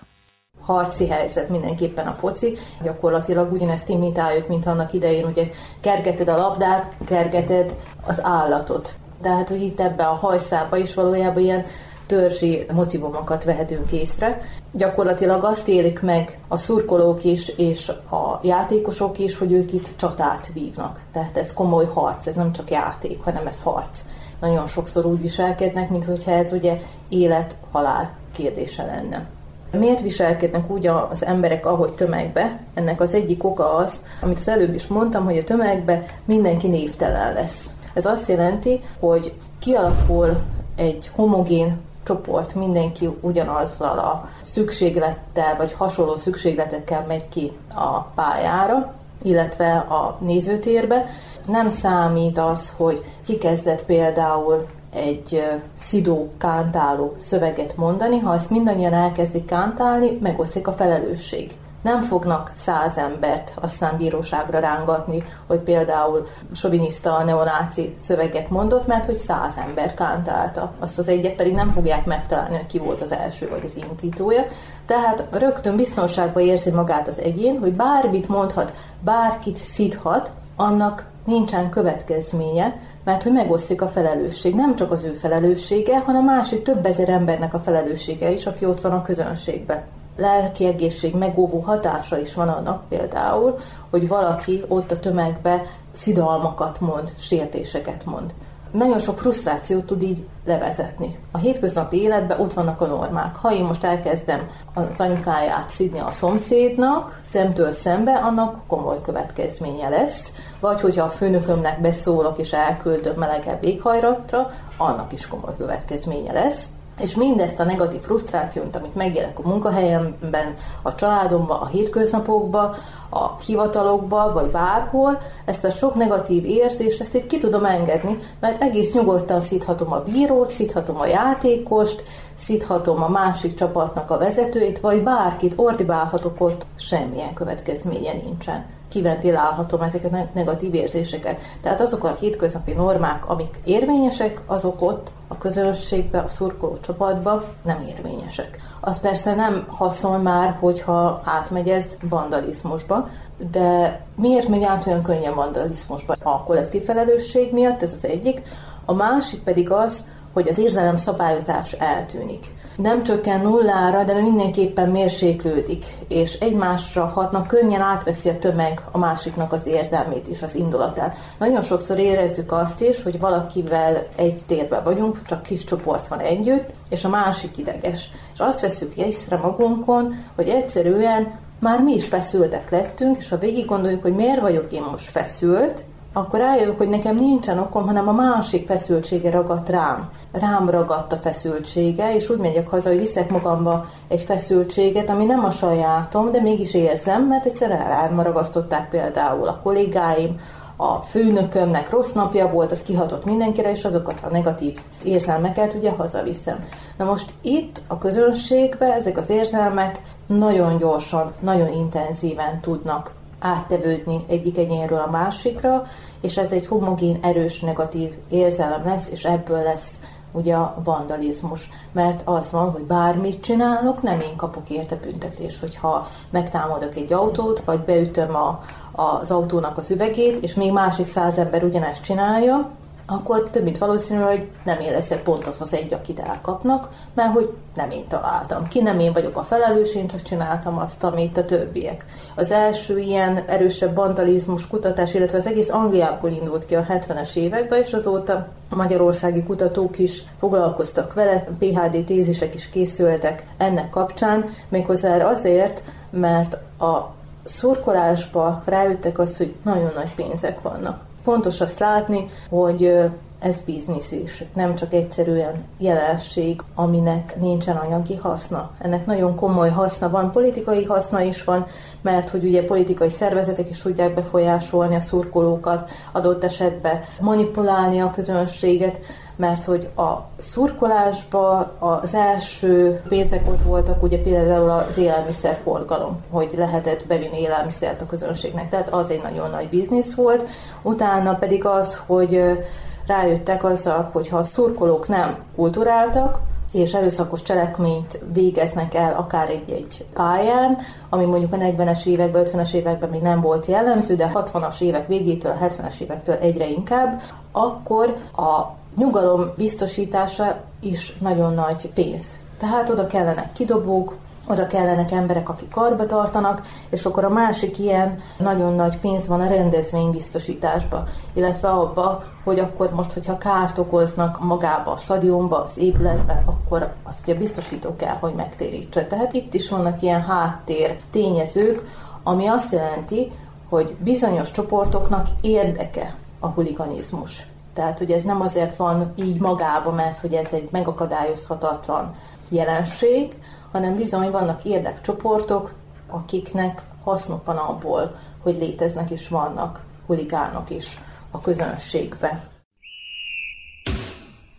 harci helyzet mindenképpen a foci. Gyakorlatilag ugyanezt imitáljuk, mint annak idején, ugye kergeted a labdát, kergeted az állatot. Tehát, hogy itt ebbe a hajszába is valójában ilyen törzsi motivumokat vehetünk észre. Gyakorlatilag azt élik meg a szurkolók is, és a játékosok is, hogy ők itt csatát vívnak. Tehát ez komoly harc, ez nem csak játék, hanem ez harc. Nagyon sokszor úgy viselkednek, mintha ez ugye élet-halál kérdése lenne. miért viselkednek úgy az emberek, ahogy tömegbe, ennek az egyik oka az, amit az előbb is mondtam, hogy a tömegbe mindenki névtelen lesz. Ez azt jelenti, hogy kialakul egy homogén csoport, mindenki ugyanazzal a szükséglettel, vagy hasonló szükségletekkel megy ki a pályára, illetve a nézőtérbe. Nem számít az, hogy ki kezdett például egy szidó, kántáló szöveget mondani, ha ezt mindannyian elkezdik kántálni, megosztik a felelősség. Nem fognak száz embert aztán bíróságra rángatni, hogy például soviniszta, neonáci szöveget mondott, mert hogy száz ember kántálta. Azt az egyet pedig nem fogják megtalálni, hogy ki volt az első vagy az indítója. Tehát rögtön biztonságban érzi magát az egyén, hogy bármit mondhat, bárkit szidhat, annak nincsen következménye, mert hogy megosztjuk a felelősség. Nem csak az ő felelőssége, hanem másik több ezer embernek a felelőssége is, aki ott van a közönségben. Lelki egészség megóvó hatása is van annak például, hogy valaki ott a tömegbe szidalmakat mond, sértéseket mond. Nagyon sok frusztrációt tud így levezetni. A hétköznapi életben ott vannak a normák. Ha én most elkezdem az anyukáját szidni a szomszédnak, szemtől szembe, annak komoly következménye lesz. Vagy hogyha a főnökömnek beszólok és elküldöm melegebb éghajlatra, annak is komoly következménye lesz. És mindezt a negatív frusztrációt, amit megélek a munkahelyemben, a családomban, a hétköznapokban, a hivatalokban, vagy bárhol, ezt a sok negatív érzést, ezt itt ki tudom engedni, mert egész nyugodtan szíthatom a bírót, szíthatom a játékost, szíthatom a másik csapatnak a vezetőjét, vagy bárkit, ordibálhatok ott, semmilyen következménye nincsen kiventilálhatom ezeket a negatív érzéseket. Tehát azok a hétköznapi normák, amik érvényesek, azok ott a közönségbe, a szurkoló csapatba nem érvényesek. Az persze nem haszon már, hogyha átmegy ez vandalizmusba, de miért megy át olyan könnyen vandalizmusba? A kollektív felelősség miatt, ez az egyik. A másik pedig az, hogy az érzelem szabályozás eltűnik. Nem csökken nullára, de mindenképpen mérséklődik, és egymásra hatnak, könnyen átveszi a tömeg a másiknak az érzelmét és az indulatát. Nagyon sokszor érezzük azt is, hogy valakivel egy térben vagyunk, csak kis csoport van együtt, és a másik ideges. És azt veszük észre magunkon, hogy egyszerűen már mi is feszültek lettünk, és ha végig gondoljuk, hogy miért vagyok én most feszült, akkor rájövök, hogy nekem nincsen okom, hanem a másik feszültsége ragadt rám. Rám ragadt a feszültsége, és úgy megyek haza, hogy viszek magamba egy feszültséget, ami nem a sajátom, de mégis érzem, mert egyszer elmaragasztották például a kollégáim, a főnökömnek rossz napja volt, az kihatott mindenkire, és azokat a negatív érzelmeket ugye hazaviszem. Na most itt a közönségbe ezek az érzelmek nagyon gyorsan, nagyon intenzíven tudnak áttevődni egyik egyénről a másikra, és ez egy homogén, erős, negatív érzelem lesz, és ebből lesz ugye a vandalizmus. Mert az van, hogy bármit csinálok, nem én kapok érte büntetés, hogyha megtámadok egy autót, vagy beütöm a, az autónak az üvegét, és még másik száz ember ugyanezt csinálja, akkor több mint valószínű, hogy nem én leszek pont az az egy, akit elkapnak, mert hogy nem én találtam ki, nem én vagyok a felelős, én csak csináltam azt, amit a többiek. Az első ilyen erősebb vandalizmus kutatás, illetve az egész Angliából indult ki a 70-es években, és azóta a magyarországi kutatók is foglalkoztak vele, PHD tézisek is készültek ennek kapcsán, méghozzá azért, mert a szurkolásba rájöttek az, hogy nagyon nagy pénzek vannak. Fontos azt látni, hogy ez biznisz is, nem csak egyszerűen jelenség, aminek nincsen anyagi haszna. Ennek nagyon komoly haszna van, politikai haszna is van, mert hogy ugye politikai szervezetek is tudják befolyásolni a szurkolókat, adott esetben manipulálni a közönséget, mert hogy a szurkolásba az első pénzek ott voltak, ugye például az élelmiszerforgalom, hogy lehetett bevinni élelmiszert a közönségnek, tehát az egy nagyon nagy biznisz volt. Utána pedig az, hogy rájöttek azzal, hogy ha a szurkolók nem kulturáltak, és erőszakos cselekményt végeznek el akár egy-egy pályán, ami mondjuk a 40-es években, 50-es években még nem volt jellemző, de a 60-as évek végétől, a 70-es évektől egyre inkább, akkor a nyugalom biztosítása is nagyon nagy pénz. Tehát oda kellenek kidobók, oda kellenek emberek, akik karba tartanak, és akkor a másik ilyen nagyon nagy pénz van a rendezvénybiztosításba, illetve abba, hogy akkor most, hogyha kárt okoznak magába a stadionba, az épületbe, akkor azt ugye biztosító kell, hogy megtérítse. Tehát itt is vannak ilyen háttér tényezők, ami azt jelenti, hogy bizonyos csoportoknak érdeke a huliganizmus. Tehát, hogy ez nem azért van így magába, mert hogy ez egy megakadályozhatatlan jelenség, hanem bizony vannak érdekcsoportok, akiknek hasznuk van abból, hogy léteznek és vannak huligánok is a közönségbe.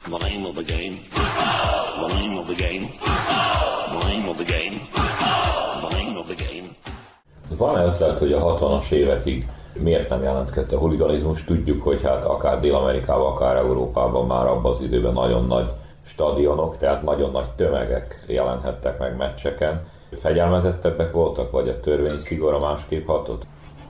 The name of the game. The name of the game. The name of the game. The name of the game. Van-e ötlet, hogy a 60-as évekig miért nem jelentkezett a huliganizmus? Tudjuk, hogy hát akár Dél-Amerikában, akár Európában már abban az időben nagyon nagy stadionok, tehát nagyon nagy tömegek jelenhettek meg meccseken. Fegyelmezettebbek voltak, vagy a törvény szigora másképp hatott?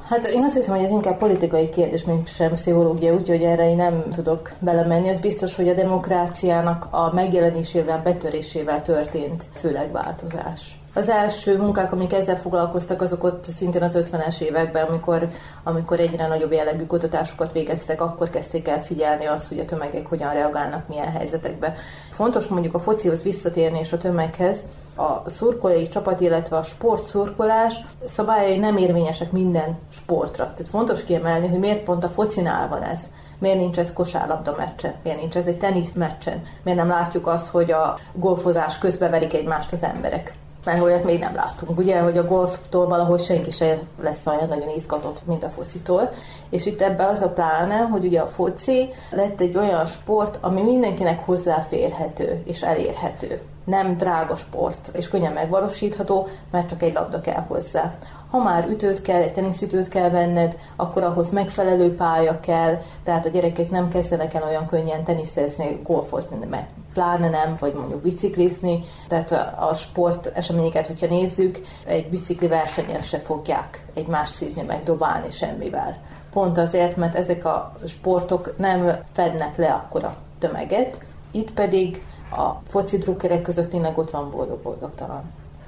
Hát én azt hiszem, hogy ez inkább politikai kérdés, mint sem pszichológia, úgyhogy erre én nem tudok belemenni. Az biztos, hogy a demokráciának a megjelenésével, betörésével történt főleg változás. Az első munkák, amik ezzel foglalkoztak, azok ott szintén az 50-es években, amikor, amikor egyre nagyobb jellegű kutatásokat végeztek, akkor kezdték el figyelni azt, hogy a tömegek hogyan reagálnak milyen helyzetekbe. Fontos mondjuk a focihoz visszatérni és a tömeghez, a szurkolói csapat, illetve a sportszurkolás szabályai nem érvényesek minden sportra. Tehát fontos kiemelni, hogy miért pont a focinál van ez. Miért nincs ez kosárlabda meccsen? Miért nincs ez egy tenisz meccsen? Miért nem látjuk azt, hogy a golfozás közben verik egymást az emberek? Mert olyat még nem látunk. Ugye, hogy a golftól valahogy senki se lesz olyan nagyon izgatott, mint a focitól. És itt ebben az a pláne, hogy ugye a foci lett egy olyan sport, ami mindenkinek hozzáférhető és elérhető. Nem drága sport, és könnyen megvalósítható, mert csak egy labda kell hozzá. Ha már ütőt kell, egy teniszütőt kell venned, akkor ahhoz megfelelő pálya kell, tehát a gyerekek nem kezdenek el olyan könnyen teniszezni, golfozni, mert pláne nem, vagy mondjuk biciklizni. Tehát a, sport eseményeket, hogyha nézzük, egy bicikli versenyen se fogják egymást szívni, meg dobálni semmivel. Pont azért, mert ezek a sportok nem fednek le akkora tömeget, itt pedig a foci drukkerek között tényleg ott van boldog-boldogtalan.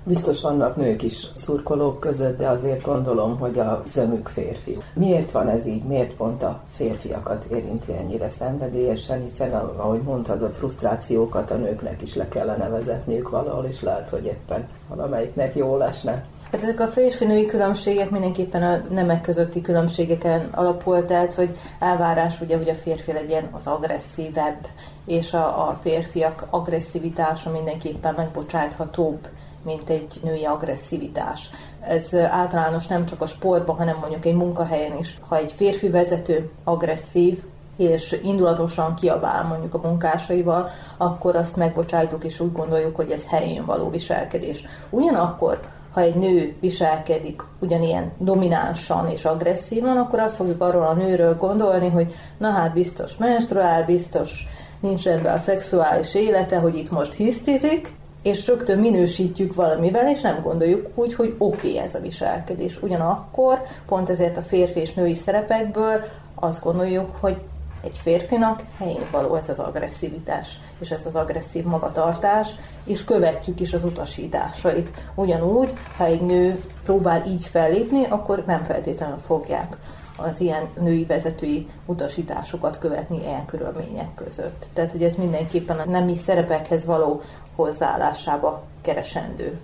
Biztos vannak nők is szurkolók között, de azért gondolom, hogy a zömük férfi. Miért van ez így? Miért pont a férfiakat érinti ennyire szenvedélyesen? Hiszen, ahogy mondtad, a frusztrációkat a nőknek is le kellene vezetniük valahol, és lehet, hogy éppen valamelyiknek jól esne. Hát ezek a férfi-női különbségek mindenképpen a nemek közötti különbségeken alapul, tehát hogy elvárás ugye, hogy a férfi legyen az agresszívebb, és a, a férfiak agresszivitása mindenképpen megbocsáthatóbb mint egy női agresszivitás. Ez általános nem csak a sportban, hanem mondjuk egy munkahelyen is. Ha egy férfi vezető agresszív, és indulatosan kiabál mondjuk a munkásaival, akkor azt megbocsájtjuk, és úgy gondoljuk, hogy ez helyén való viselkedés. Ugyanakkor, ha egy nő viselkedik ugyanilyen dominánsan és agresszívan, akkor azt fogjuk arról a nőről gondolni, hogy na hát biztos menstruál, biztos nincs rendben a szexuális élete, hogy itt most hisztizik, és rögtön minősítjük valamivel, és nem gondoljuk úgy, hogy oké okay ez a viselkedés. Ugyanakkor pont ezért a férfi és női szerepekből azt gondoljuk, hogy egy férfinak helyén való ez az agresszivitás, és ez az agresszív magatartás, és követjük is az utasításait. Ugyanúgy, ha egy nő próbál így fellépni, akkor nem feltétlenül fogják az ilyen női vezetői utasításokat követni ilyen körülmények között. Tehát, hogy ez mindenképpen a nemi szerepekhez való hozzáállásába keresendő.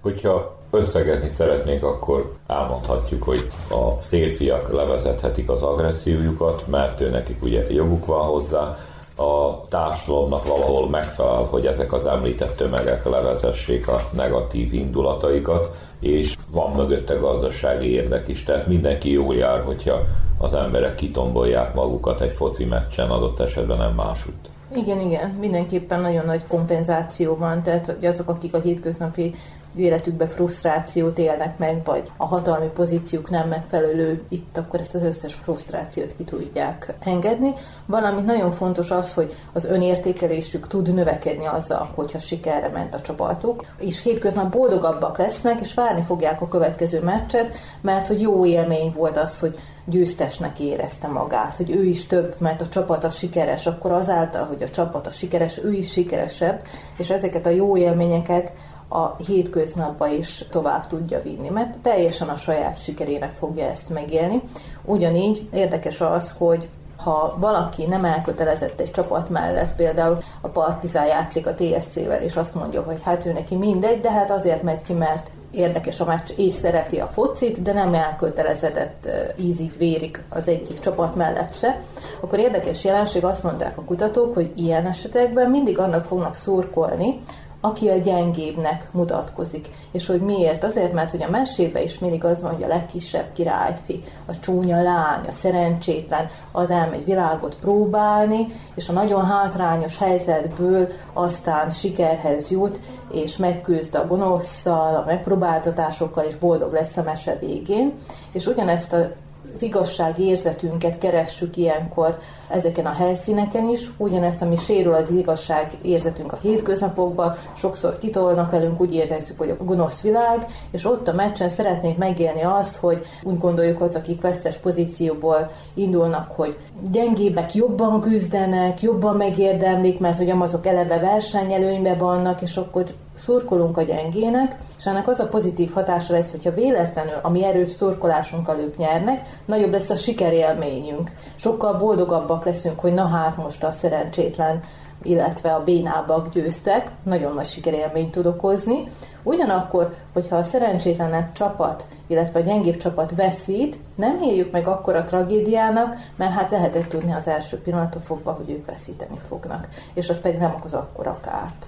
Hogyha összegezni szeretnék, akkor elmondhatjuk, hogy a férfiak levezethetik az agressziójukat, mert ő nekik ugye joguk van hozzá, a társadalomnak valahol megfelel, hogy ezek az említett tömegek levezessék a negatív indulataikat, és van mögötte gazdasági érdek is, tehát mindenki jól jár, hogyha az emberek kitombolják magukat egy foci meccsen, adott esetben nem másutt. Igen, igen, mindenképpen nagyon nagy kompenzáció van, tehát hogy azok, akik a hétköznapi életükben frusztrációt élnek meg, vagy a hatalmi pozíciók nem megfelelő, itt akkor ezt az összes frusztrációt ki tudják engedni. Valamint nagyon fontos az, hogy az önértékelésük tud növekedni azzal, hogyha sikerre ment a csapatuk, és hétköznap boldogabbak lesznek, és várni fogják a következő meccset, mert hogy jó élmény volt az, hogy győztesnek érezte magát, hogy ő is több, mert a csapata sikeres, akkor azáltal, hogy a csapata sikeres, ő is sikeresebb, és ezeket a jó élményeket a hétköznapba is tovább tudja vinni, mert teljesen a saját sikerének fogja ezt megélni. Ugyanígy érdekes az, hogy ha valaki nem elkötelezett egy csapat mellett, például a Partizán játszik a TSC-vel, és azt mondja, hogy hát ő neki mindegy, de hát azért megy ki, mert érdekes a meccs, és szereti a focit, de nem elkötelezedett ízig, vérig az egyik csapat mellett se, akkor érdekes jelenség, azt mondták a kutatók, hogy ilyen esetekben mindig annak fognak szurkolni, aki a gyengébbnek mutatkozik. És hogy miért? Azért, mert hogy a mesébe is mindig az van, hogy a legkisebb királyfi, a csúnya lány, a szerencsétlen, az elmegy világot próbálni, és a nagyon hátrányos helyzetből aztán sikerhez jut, és megküzd a gonoszszal, a megpróbáltatásokkal, és boldog lesz a mese végén. És ugyanezt a az igazság érzetünket keressük ilyenkor ezeken a helyszíneken is, ugyanezt, ami sérül az igazság érzetünk a hétköznapokban, sokszor kitolnak velünk, úgy érezzük, hogy a gonosz világ, és ott a meccsen szeretnék megélni azt, hogy úgy gondoljuk, hogy akik vesztes pozícióból indulnak, hogy gyengébbek jobban küzdenek, jobban megérdemlik, mert hogy azok eleve versenyelőnybe vannak, és akkor szurkolunk a gyengének, és ennek az a pozitív hatása lesz, hogyha véletlenül a mi erős szurkolásunkkal ők nyernek, nagyobb lesz a sikerélményünk. Sokkal boldogabbak leszünk, hogy na hát most a szerencsétlen illetve a bénábbak győztek, nagyon nagy sikerélményt tud okozni. Ugyanakkor, hogyha a szerencsétlenebb csapat, illetve a gyengébb csapat veszít, nem éljük meg akkor a tragédiának, mert hát lehetett tudni az első pillanattól fogva, hogy ők veszíteni fognak, és az pedig nem okoz akkora kárt.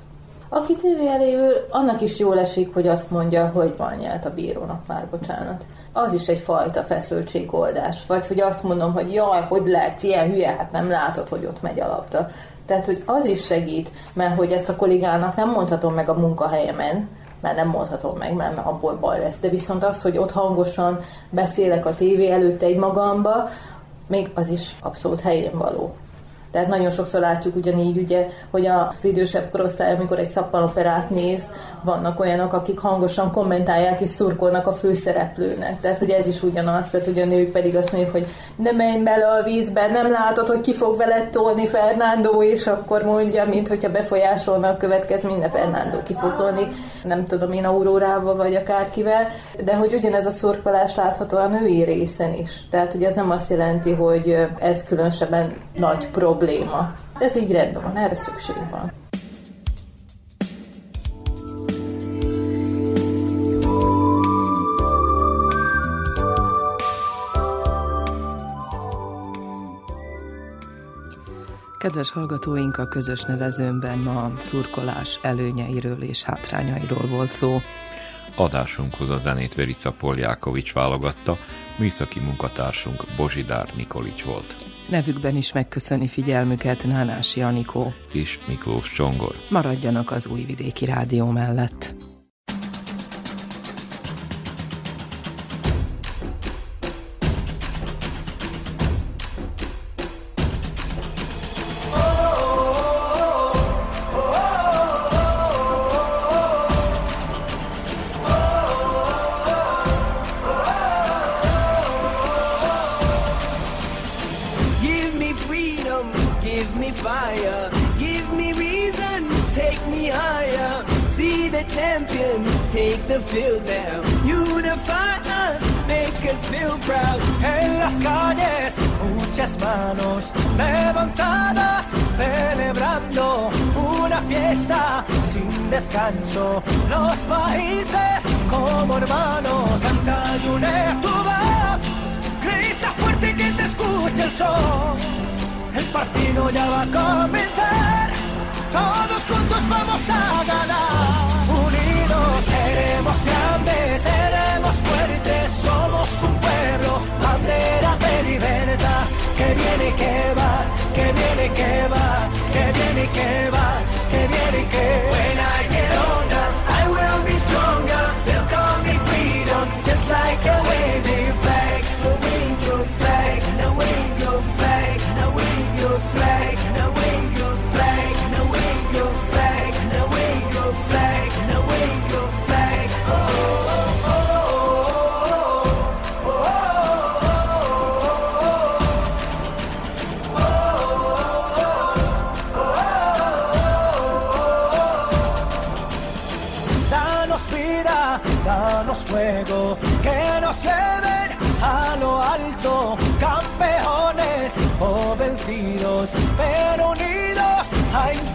Aki tévé elé ül, annak is jól esik, hogy azt mondja, hogy van nyert a bírónak már, bocsánat. Az is egyfajta feszültségoldás. Vagy hogy azt mondom, hogy jaj, hogy lehet ilyen hülye, hát nem látod, hogy ott megy a labda. Tehát, hogy az is segít, mert hogy ezt a kollégának nem mondhatom meg a munkahelyemen, mert nem mondhatom meg, mert abból baj lesz. De viszont az, hogy ott hangosan beszélek a tévé előtt egy magamba, még az is abszolút helyén való. Tehát nagyon sokszor látjuk ugyanígy, ugye, hogy az idősebb korosztály, amikor egy szappanoperát néz, vannak olyanok, akik hangosan kommentálják és szurkolnak a főszereplőnek. Tehát, hogy ez is ugyanaz, tehát hogy a nők pedig azt mondják, hogy ne menj bele a vízbe, nem látod, hogy ki fog veled tolni Fernando, és akkor mondja, mint hogyha befolyásolna a következmény, de Fernando ki fog tolni, nem tudom én, Aurórával vagy akárkivel, de hogy ugyanez a szurkolás látható a női részen is. Tehát, hogy ez nem azt jelenti, hogy ez különösebben nagy probléma. Ez így rendben van, erre szükség van. Kedves hallgatóink, a közös nevezőmben ma szurkolás előnyeiről és hátrányairól volt szó. Adásunkhoz a zenét Verica Poljákovics válogatta, műszaki munkatársunk Bozsidár Nikolics volt. Nevükben is megköszöni figyelmüket Nánás Janikó. És Miklós Csongor. Maradjanak az Újvidéki Rádió mellett. Take the field now. Unify us, make us feel proud. En las calles, muchas manos levantadas, celebrando una fiesta sin descanso. Los países como hermanos, canta y une tu voz, grita fuerte que te escuche el sol. El partido ya va a comenzar, todos juntos vamos a ganar. Unidos seremos grandes, seremos fuertes, somos un pueblo, bandera de libertad. Que viene y que va, que viene y que va, que viene y que va, que viene y que When I get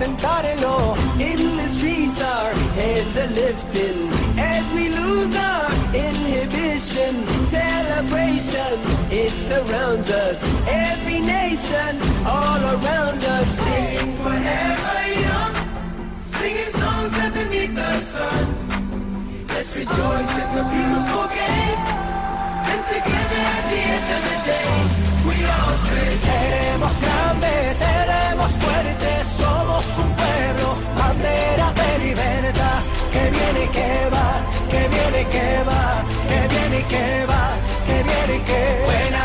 a intentarlo. In the streets our heads are lifting as we lose our inhibition. Celebration, it surrounds us. Every nation, all around us. Sing forever young, singing songs underneath the sun. Let's rejoice in the beautiful game. And together at the end of the day, we all say, Seremos grandes, seremos viene y que va, que viene y que va, que viene y que buena.